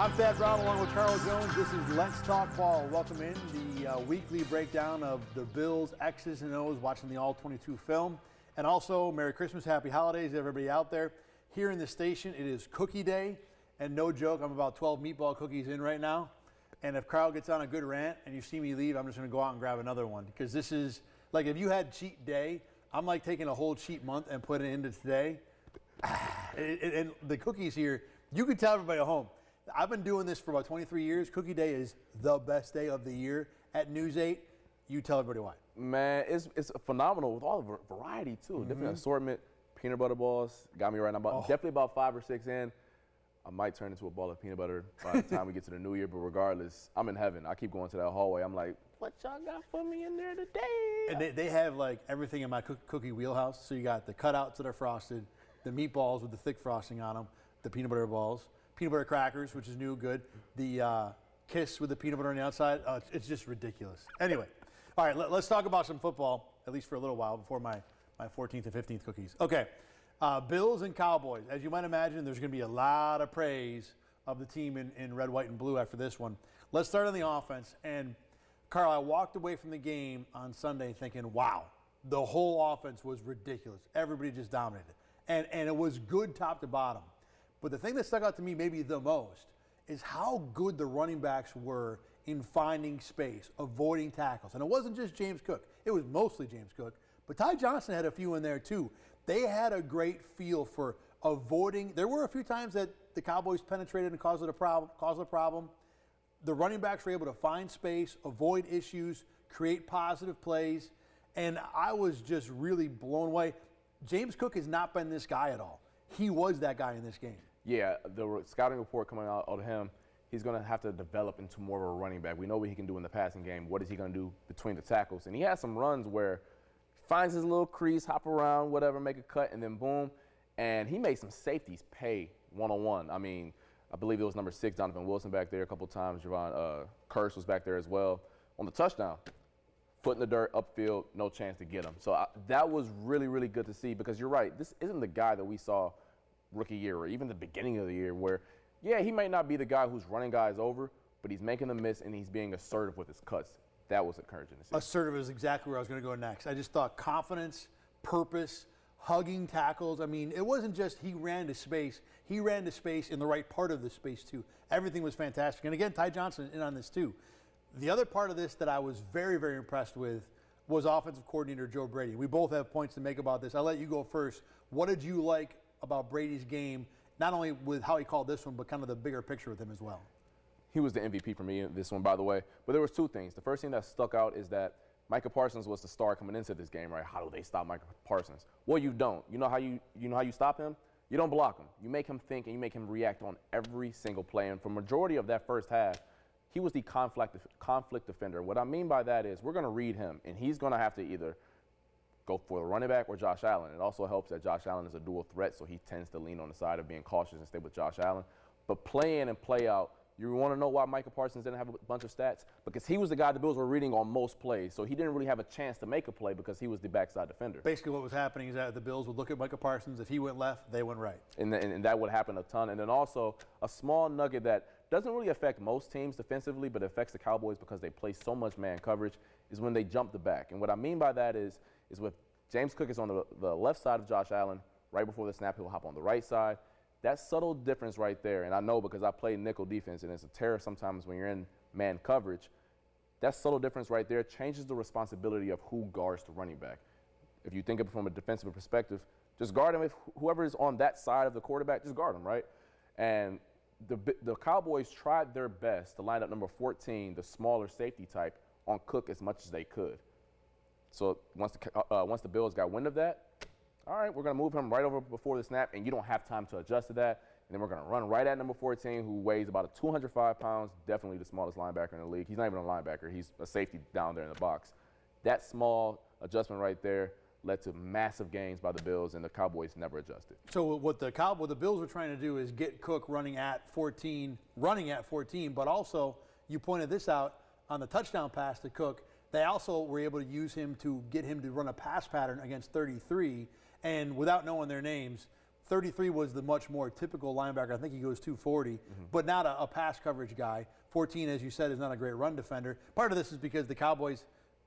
I'm Thad Brown along with Carl Jones. This is Let's Talk Ball. Welcome in the uh, weekly breakdown of the Bills X's and O's, watching the All 22 film. And also, Merry Christmas, Happy Holidays, to everybody out there. Here in the station, it is Cookie Day. And no joke, I'm about 12 meatball cookies in right now. And if Carl gets on a good rant and you see me leave, I'm just going to go out and grab another one. Because this is, like, if you had cheat day, I'm like taking a whole cheat month and putting it into today. and the cookies here, you can tell everybody at home I've been doing this for about 23 years. Cookie Day is the best day of the year at News 8. You tell everybody why. Man, it's, it's phenomenal with all the variety, too. Mm-hmm. Different assortment. Peanut butter balls got me right now. About, oh. Definitely about five or six in. I might turn into a ball of peanut butter by the time we get to the new year, but regardless, I'm in heaven. I keep going to that hallway. I'm like, what y'all got for me in there today? And they, they have like everything in my cookie wheelhouse. So you got the cutouts that are frosted, the meatballs with the thick frosting on them, the peanut butter balls, peanut butter crackers, which is new, good. The uh, kiss with the peanut butter on the outside, uh, it's just ridiculous. Anyway, all right, let, us talk about some football, at least for a little while, before my, my 14th and 15th cookies. Okay, uh, Bills and Cowboys. As you might imagine, there's going to be a lot of praise of the team in, in red, white, and blue after this one. Let's start on the offense. And, Carl, I walked away from the game on Sunday thinking, wow, the whole offense was ridiculous. Everybody just dominated. And, and it was good top to bottom. But the thing that stuck out to me maybe the most is how good the running backs were in finding space, avoiding tackles. And it wasn't just James Cook, it was mostly James Cook. But Ty Johnson had a few in there too. They had a great feel for avoiding. There were a few times that the Cowboys penetrated and caused a problem. Caused a problem. The running backs were able to find space, avoid issues, create positive plays, and I was just really blown away. James Cook has not been this guy at all. He was that guy in this game yeah, the scouting report coming out of him, he's going to have to develop into more of a running back. We know what he can do in the passing game. What is he going to do between the tackles? And he has some runs where he finds his little crease, hop around, whatever, make a cut, and then boom. And he made some safeties pay one on one. I mean, I believe it was number six, Donovan Wilson back there a couple times. Jayron uh, Kearse was back there as well on the touchdown. Foot in the dirt, upfield, no chance to get him. So I, that was really, really good to see because you're right. This isn't the guy that we saw – rookie year or even the beginning of the year where, yeah, he might not be the guy who's running guys over, but he's making them miss and he's being assertive with his cuts. That was encouraging to see. Assertive is exactly where I was going to go next. I just thought confidence, purpose, hugging tackles. I mean, it wasn't just he ran to space. He ran to space in the right part of the space, too. Everything was fantastic. And again, Ty Johnson in on this, too. The other part of this that I was very, very impressed with was offensive coordinator Joe Brady. We both have points to make about this. I'll let you go first. What did you like about Brady's game, not only with how he called this one, but kind of the bigger picture with him as well? He was the MVP for me this one, by the way. But there was two things. The first thing that stuck out is that Micah Parsons was the star coming into this game, right? How do they stop Micah Parsons? Well, you don't. You know how you you know how you stop him? You don't block him. You make him think and you make him react on every single play. And for majority of that first half, he was the conflict conflict defender. What I mean by that is we're going to read him, and he's going to have to either go for the running back or Josh Allen. It also helps that Josh Allen is a dual threat, so he tends to lean on the side of being cautious and stay with Josh Allen. But play in and play out, you want to know why Micah Parsons didn't have a bunch of stats? Because he was the guy the Bills were reading on most plays, so he didn't really have a chance to make a play because he was the backside defender. Basically, what was happening is that the Bills would look at Micah Parsons. If he went left, they went right. And, and, and that would happen a ton. And then also a small nugget that doesn't really affect most teams defensively, but affects the Cowboys because they play so much man coverage is when they jump the back. And what I mean by that is, is with James Cook is on the, the left side of Josh Allen. Right before the snap, he'll hop on the right side. That subtle difference right there, and I know because I play nickel defense, and it's a terror sometimes when you're in man coverage. That subtle difference right there changes the responsibility of who guards the running back. If you think of it from a defensive perspective, just guard him. If whoever is on that side of the quarterback, just guard him, right? And the, the Cowboys tried their best to line up number 14, the smaller safety type, on Cook as much as they could. So once the, uh, uh, once the Bills got wind of that, all right, we're going to move him right over before the snap, and you don't have time to adjust to that. And then we're going to run right at number 14, who weighs about 205 pounds, definitely the smallest linebacker in the league. He's not even a linebacker, he's a safety down there in the box. That small adjustment right there led to massive gains by the Bills, and the Cowboys never adjusted. So what the Cow- what the Bills were trying to do is get Cook running at 14, running at 14, but also you pointed this out on the touchdown pass to Cook they also were able to use him to get him to run a pass pattern against 33, and without knowing their names, 33 was the much more typical linebacker. I think he goes 240, mm-hmm. but not a, a pass coverage guy. 14, as you said, is not a great run defender. Part of this is because the Cowboys,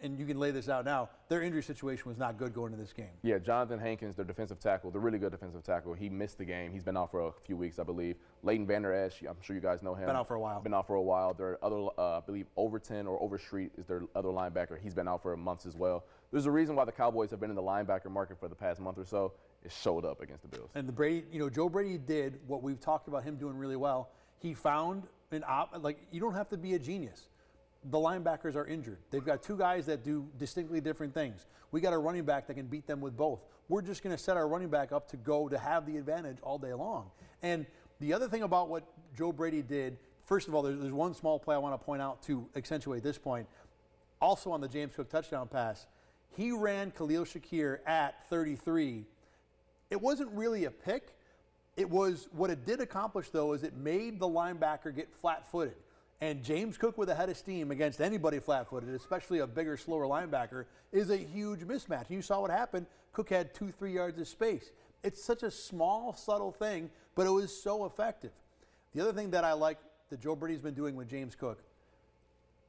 and you can lay this out now, their injury situation was not good going into this game. Yeah, Johnathan Hankins, their defensive tackle, the really good defensive tackle. He missed the game. He's been out for a few weeks, I believe. Leighton Vander Esch, I'm sure you guys know him. Been out for a while. Been out for a while. Their other, uh, I believe, Overton or Overstreet is their other linebacker. He's been out for months as well. There's a reason why the Cowboys have been in the linebacker market for the past month or so. It showed up against the Bills. And the Brady, you know, Joe Brady did what we've talked about him doing really well. He found an op, like you don't have to be a genius. The linebackers are injured. They've got two guys that do distinctly different things. We got a running back that can beat them with both. We're just going to set our running back up to go to have the advantage all day long. And the other thing about what Joe Brady did, first of all, there's, there's one small play I want to point out to accentuate this point. Also on the James Cook touchdown pass, he ran Khalil Shakir at 33 it wasn't really a pick. It was what it did accomplish, though, is it made the linebacker get flat footed. And James Cook with a head of steam against anybody flat footed, especially a bigger, slower linebacker, is a huge mismatch. You saw what happened. Cook had two, three yards of space. It's such a small, subtle thing, but it was so effective. The other thing that I like that Joe Brady's been doing with James Cook,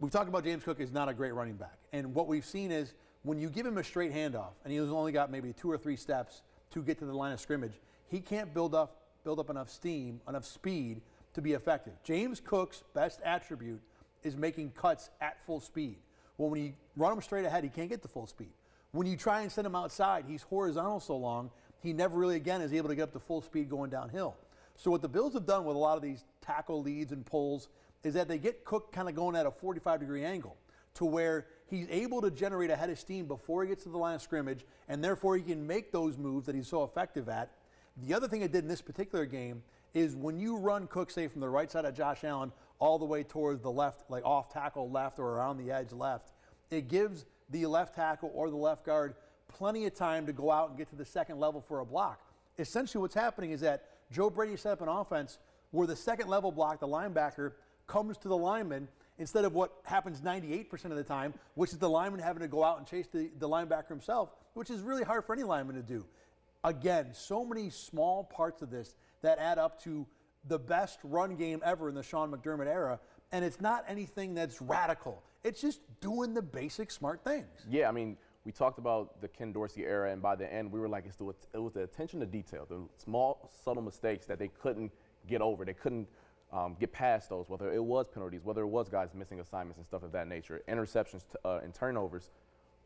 we've talked about James Cook is not a great running back. And what we've seen is when you give him a straight handoff, and he's only got maybe two or three steps to get to the line of scrimmage. He can't build up build up enough steam, enough speed to be effective. James Cook's best attribute is making cuts at full speed. Well, when you run him straight ahead, he can't get to full speed. When you try and send him outside, he's horizontal so long, he never really again is able to get up to full speed going downhill. So what the Bills have done with a lot of these tackle leads and pulls is that they get Cook kind of going at a 45 degree angle to where he's able to generate a head of steam before he gets to the line of scrimmage, and therefore he can make those moves that he's so effective at. The other thing it did in this particular game is when you run Cook, say, from the right side of Josh Allen all the way towards the left, like off tackle left or around the edge left, it gives the left tackle or the left guard plenty of time to go out and get to the second level for a block. Essentially, what's happening is that Joe Brady set up an offense where the second level block, the linebacker, comes to the lineman instead of what happens 98% of the time, which is the lineman having to go out and chase the, the linebacker himself, which is really hard for any lineman to do. Again, so many small parts of this that add up to the best run game ever in the Sean McDermott era. And it's not anything that's radical. It's just doing the basic smart things. Yeah, I mean, we talked about the Ken Dorsey era, and by the end, we were like, it's the, it was the attention to detail, the small, subtle mistakes that they couldn't get over. They couldn't um, get past those, whether it was penalties, whether it was guys missing assignments and stuff of that nature, interceptions uh, and turnovers.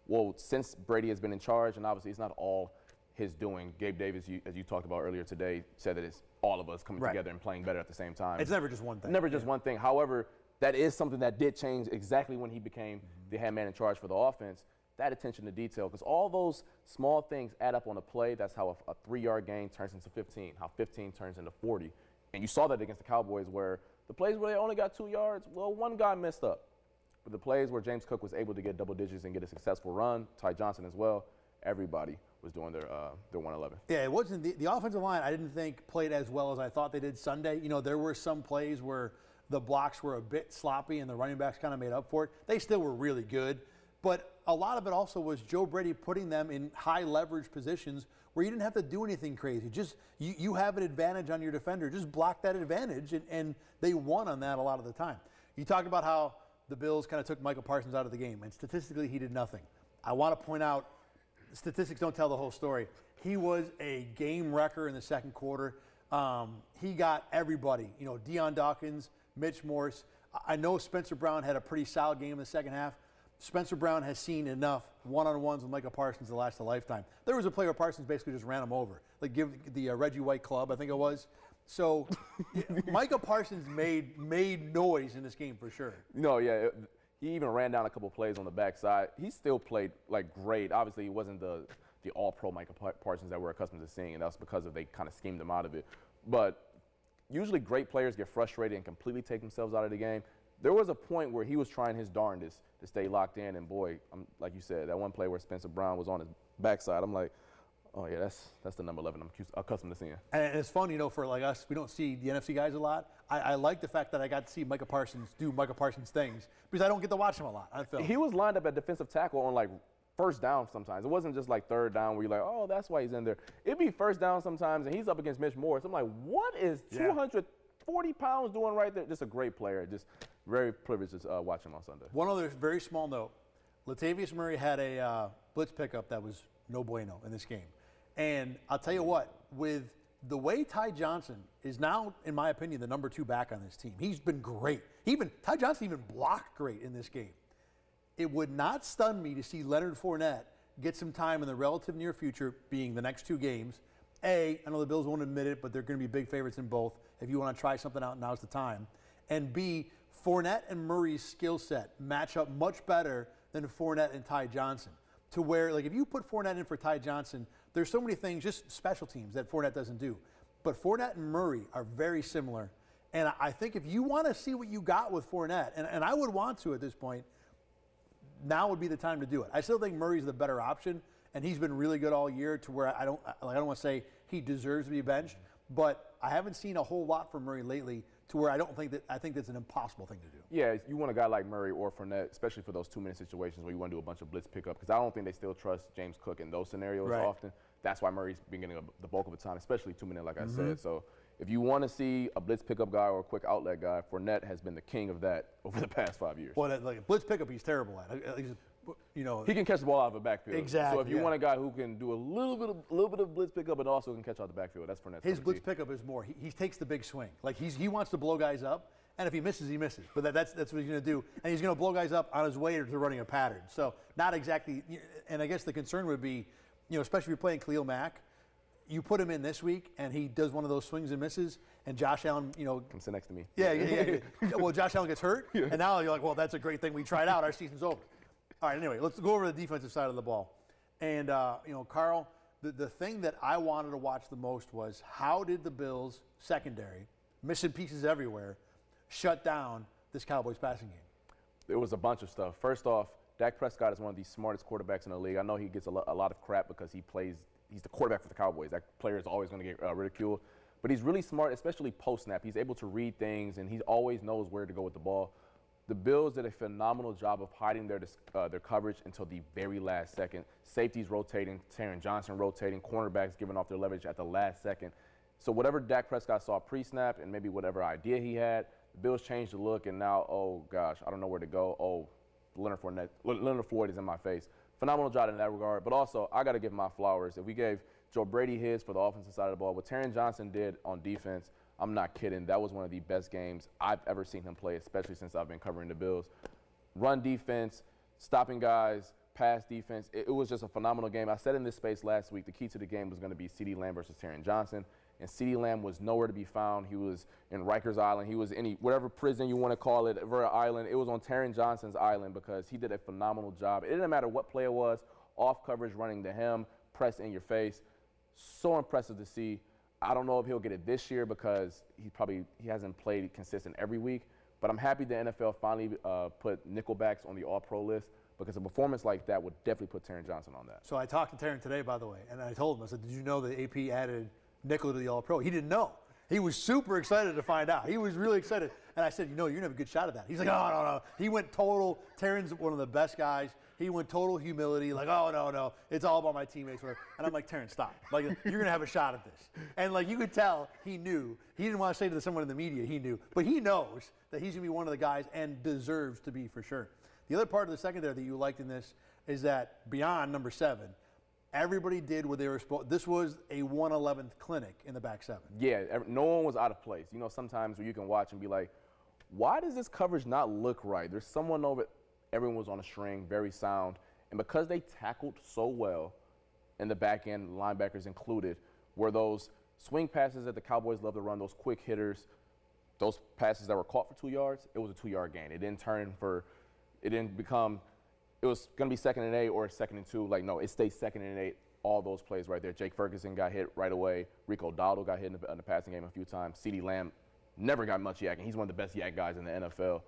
Well, since Brady has been in charge, and obviously it's not all his doing. Gabe Davis, you, as you talked about earlier today, said that it's all of us coming Right. together and playing better at the same time. It's never just one thing. Never just one thing. However, that is something that did change exactly when he became mm-hmm. the head man in charge for the offense. That attention to detail, because all those small things add up on a play. That's how a, a three-yard gain turns into 15, how 15 turns into 40. And you saw that against the Cowboys, where the plays where they only got two yards, well, one guy messed up. But the plays where James Cook was able to get double digits and get a successful run, Ty Johnson as well, everybody was doing their uh, their 111. Yeah, it wasn't the, the offensive line. I didn't think played as well as I thought they did Sunday. You know, there were some plays where the blocks were a bit sloppy and the running backs kind of made up for it. They still were really good, but a lot of it also was Joe Brady putting them in high leverage positions where you didn't have to do anything crazy. Just you, you have an advantage on your defender. Just block that advantage, and, and they won on that a lot of the time. You talked about how the Bills kind of took Micah Parsons out of the game, and statistically he did nothing. I want to point out statistics don't tell the whole story. He was a game wrecker in the second quarter. Um, he got everybody, you know, Dion Dawkins, Mitch Morse. I- know Spencer Brown had a pretty solid game in the second half. Spencer Brown has seen enough one-on-ones with Micah Parsons to last a lifetime. There was a play where Parsons basically just ran him over, like give the uh, Reggie White club, I think it was. So, Micah Parsons made made noise in this game for sure. No, yeah. it- he even ran down a couple plays on the backside. He still played like great. Obviously, he wasn't the the All Pro Micah Parsons that we're accustomed to seeing, and that's because of they kind of schemed him out of it. But usually, great players get frustrated and completely take themselves out of the game. There was a point where he was trying his darndest to stay locked in, and boy, I'm, like you said, that one play where Spencer Brown was on his backside, I'm like, oh yeah, that's that's the number 11 I'm accustomed to seeing. And it's fun, you know, for like us, we don't see the NFC guys a lot. I, I like the fact that I got to see Micah Parsons do Micah Parsons things because I don't get to watch him a lot on film. He was lined up at defensive tackle on like first down sometimes. It wasn't just like third down where you're like, oh, that's why he's in there. It'd be first down sometimes, and he's up against Mitch Morris. I'm like, what is Yeah. 240 pounds doing right there? Just a great player. Just very privileged to uh, watch him on Sunday. One other very small note: Latavius Murray had a uh, blitz pickup that was no bueno in this game, and I'll tell you what, with the way Ty Johnson is now, in my opinion, the number two back on this team, he's been great. He even Ty Johnson even blocked great in this game. It would not stun me to see Leonard Fournette get some time in the relative near future, being the next two games. A, I know the Bills won't admit it, but they're going to be big favorites in both. If you want to try something out, now's the time. And B, Fournette and Murray's skill set match up much better than Fournette and Ty Johnson. To where, like, if you put Fournette in for Ty Johnson, there's so many things, just special teams that Fournette doesn't do. But Fournette and Murray are very similar. And I- think if you want to see what you got with Fournette, and, and I would want to at this point, now would be the time to do it. I still think Murray's the better option, and he's been really good all year. To where I don't, like, I don't want to say he deserves to be benched, but I haven't seen a whole lot from Murray lately. To where I don't think that I think that's an impossible thing to do. Yeah, you want a guy like Murray or Fournette, especially for those two-minute situations where you want to do a bunch of blitz pickup, because I don't think they still trust James Cook in those scenarios Right. often. That's why Murray's been getting a, the bulk of the time, especially two-minute, like I Mm-hmm. said. So if you want to see a blitz pickup guy or a quick outlet guy, Fournette has been the king of that over the past five years. Well, that, like blitz pickup, he's terrible at. Least, you know, He can catch the ball out of a backfield. Exactly. So if you yeah. want a guy who can do a little bit of a little bit of blitz pickup, but also can catch out the backfield, that's Fournette's his blitz pickup is more. He, he takes the big swing. Like he's he wants to blow guys up, and if he misses, he misses. But that, that's that's what he's going to do, and he's going to blow guys up on his way to running a pattern. So not exactly. And I guess the concern would be, you know, especially if you're playing Khalil Mack, you put him in this week, and he does one of those swings and misses, and Josh Allen, you know, Come sit next to me. yeah, yeah, yeah, yeah. Well, Josh Allen gets hurt, and now you're like, well, that's a great thing. We tried out. Our season's over. All right. Anyway, let's go over the defensive side of the ball. And uh, you know, Carl, the, the thing that I wanted to watch the most was how did the Bills secondary, missing pieces everywhere, shut down this Cowboys passing game? it was a bunch of stuff. First off, Dak Prescott is one of the smartest quarterbacks in the league. I know he gets a, lo- a lot of crap because he plays, he's the quarterback for the Cowboys. That player is always going to get uh, ridiculed. But he's really smart, especially post snap. He's able to read things and he always knows where to go with the ball. The Bills did a phenomenal job of hiding their, uh, their coverage until the very last second. Safeties rotating, Taron Johnson rotating, cornerbacks giving off their leverage at the last second. So whatever Dak Prescott saw pre-snap and maybe whatever idea he had, the Bills changed the look, and now, oh gosh, I don't know where to go. Oh, Leonard Fournette, Leonard Floyd is in my face. Phenomenal job in that regard. But also, I got to give my flowers. If we gave Joe Brady his for the offensive side of the ball, what Taron Johnson did on defense, I'm not kidding. That was one of the best games I've ever seen him play, especially since I've been covering the Bills. Run defense, stopping guys, pass defense. It, it was just a phenomenal game. I said in this space last week, the key to the game was going to be CeeDee Lamb versus Taron Johnson. And CeeDee Lamb was nowhere to be found. He was in Rikers Island. He was in any, whatever prison you want to call it, Vera Island. It was on Taron Johnson's island because he did a phenomenal job. It didn't matter what play it was, off coverage running to him, press in your face. So impressive to see. I don't know if he'll get it this year because he probably he hasn't played consistent every week. But I'm happy the NFL finally uh, put nickelbacks on the All-Pro list because a performance like that would definitely put Taron Johnson on that. So I talked to Taron today, by the way, and I told him, I said, Did you know that AP added nickel to the All Pro? He didn't know. He was super excited to find out. He was really excited. And I said, You know, you're to have a good shot at that. He's like, Oh, no, no. He went total. Taron's one of the best guys. He went total humility, like, Oh, no, no. It's all about my teammates. whatever." And I'm like, Taron, stop. Like, you're to have a shot at this. And, like, you could tell he knew. He didn't want to say to someone in the media, he knew. But he knows that he's to be one of the guys and deserves to be for sure. The other part of the secondary that you liked in this is that beyond number seven, everybody did what they were supposed. This was a 111th clinic in the back seven. Yeah, no one was out of place. You know, sometimes where you can watch and be like, why does this coverage not look right? There's someone over. Everyone was on a string, very sound, and because they tackled so well, in the back end, linebackers included, were those swing passes that the Cowboys love to run, those quick hitters, those passes that were caught for two yards. It was a two-yard gain. It didn't turn for. It didn't become. It was going to be second and eight or second and two. Like no, it stayed second and eight. All those plays right there. Jake Ferguson got hit right away. Rico Dowdle got hit in the, in the passing game a few times. CeeDee Lamb never got much YAC, and he's one of the best YAC guys in the NFL.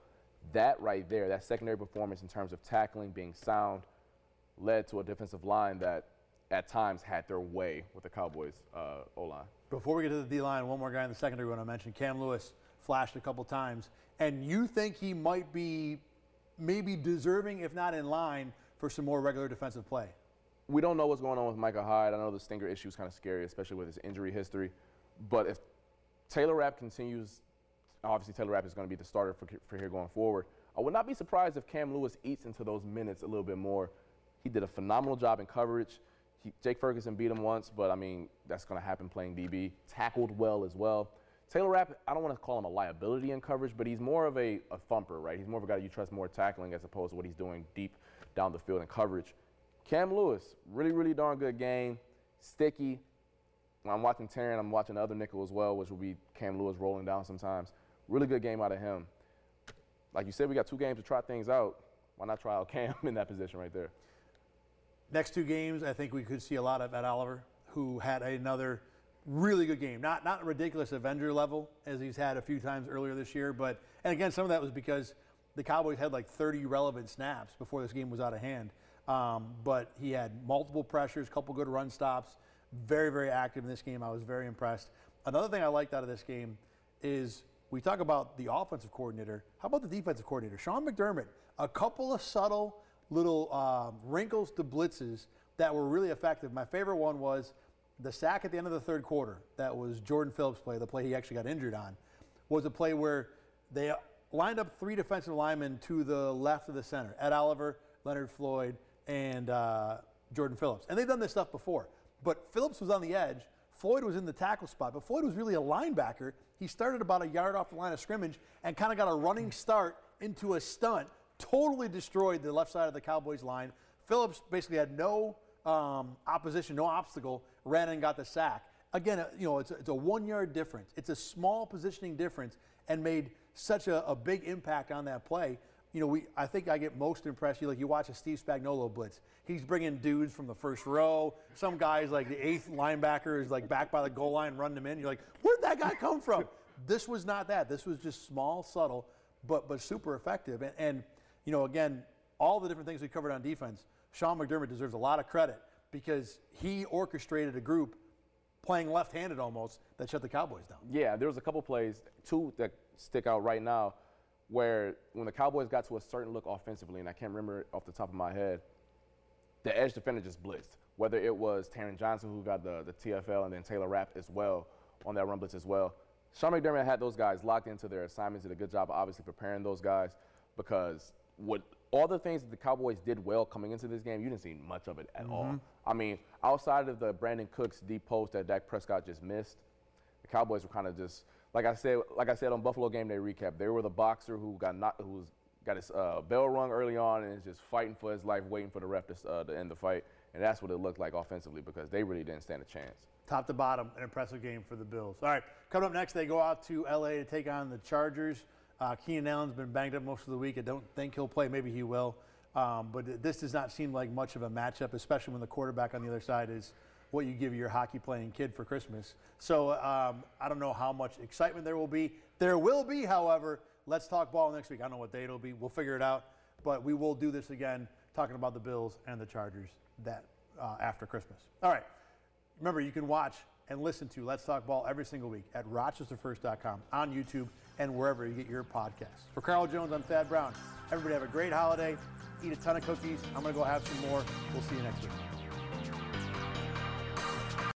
That right there, that secondary performance in terms of tackling, being sound, led to a defensive line that at times had their way with the Cowboys uh, O line. Before we get to the D line, one more guy in the secondary one I mentioned, Cam Lewis, flashed a couple times, and you think he might be maybe deserving, if not in line, for some more regular defensive play. We don't know what's going on with Micah Hyde. I know the stinger issue is kind of scary, especially with his injury history. But if Taylor Rapp continues, obviously Taylor Rapp is going to be the starter for, for here going forward. I would not be surprised if Cam Lewis eats into those minutes a little bit more. He did a phenomenal job in coverage. He, Jake Ferguson beat him once, but I mean, that's going to happen playing DB. Tackled well as well. Taylor Rapp, I don't want to call him a liability in coverage, but he's more of a, a thumper, right? He's more of a guy you trust more tackling as opposed to what he's doing deep down the field in coverage. Cam Lewis, really, really darn good game. Sticky. When I'm watching Taron, I'm watching the other nickel as well, which will be Cam Lewis rolling down sometimes. Really good game out of him. Like you said, we got two games to try things out. Why not try out Cam in that position right there? Next two games, I think we could see a lot of Ed Oliver, who had another really good game. Not not ridiculous Avenger level as he's had a few times earlier this year, but and again, some of that was because the Cowboys had like 30 relevant snaps before this game was out of hand. Um, but he had multiple pressures, couple good run stops, very very active in this game. I was very impressed. Another thing I liked out of this game is we talk about the offensive coordinator. How about the defensive coordinator, Sean McDermott? A couple of subtle little uh, wrinkles to blitzes that were really effective. My favorite one was the sack at the end of the third quarter. That was Jordan Phillips' play, the play he actually got injured on, was a play where they lined up three defensive linemen to the left of the center: Ed Oliver, Leonard Floyd, and uh, Jordan Phillips. And they've done this stuff before. But Phillips was on the edge. Floyd was in the tackle spot, but Floyd was really a linebacker. He started about a yard off the line of scrimmage and kind of got a running start into a stunt totally destroyed the left side of the Cowboys line. Phillips basically had no um, opposition, no obstacle, ran and got the sack. Again, uh, you know, it's a, it's a one-yard difference. It's a small positioning difference, and made such a, a, big impact on that play. You know, we I think I get most impressed. You like you watch a Steve Spagnuolo blitz. He's bringing dudes from the first row. Some guys like the eighth linebacker is like back by the goal line, run them in. You're like, where'd that guy come from? this was not that. This was just small, subtle, but but super effective. And, and you know, again, all the different things we covered on defense, Sean McDermott deserves a lot of credit because he orchestrated a group playing left-handed almost that shut the Cowboys down. Yeah, there was a couple plays, two that stick out right now, where when the Cowboys got to a certain look offensively, and I can't remember off the top of my head, the edge defender just blitzed. Whether it was Taron Johnson who got the, the TFL and then Taylor Rapp as well on that run blitz as well. Sean McDermott had those guys locked into their assignments, did a good job obviously preparing those guys because what all the things that the Cowboys did well coming into this game, you didn't see much of it at mm-hmm. all. I mean, outside of the Brandin Cooks deep post that Dak Prescott just missed, the Cowboys were kind of just like I said, like I said on Buffalo game day recap. They were the boxer who got not, who was got his uh, bell rung early on and is just fighting for his life, waiting for the ref to, uh, to end the fight. And that's what it looked like offensively because they really didn't stand a chance. Top to bottom, an impressive game for the Bills. All right, coming up next, they go out to LA to take on the Chargers. Uh, Keenan Allen's been banged up most of the week. I don't think he'll play. Maybe he will. Um, but this does not seem like much of a matchup, especially when the quarterback on the other side is what you give your hockey playing kid for Christmas. So um, I don't know how much excitement there will be. There will be, however. Let's talk ball next week. I don't know what date it'll be. We'll figure it out. But we will do this again, talking about the Bills and the Chargers that uh, after Christmas. All right. Remember, you can watch and listen to Let's Talk Ball every single week at rochesterfirst.com on YouTube and wherever you get your podcasts. For Carl Jones, I'm Thad Brown. Everybody have a great holiday. Eat a ton of cookies. I'm going to go have some more. We'll see you next week.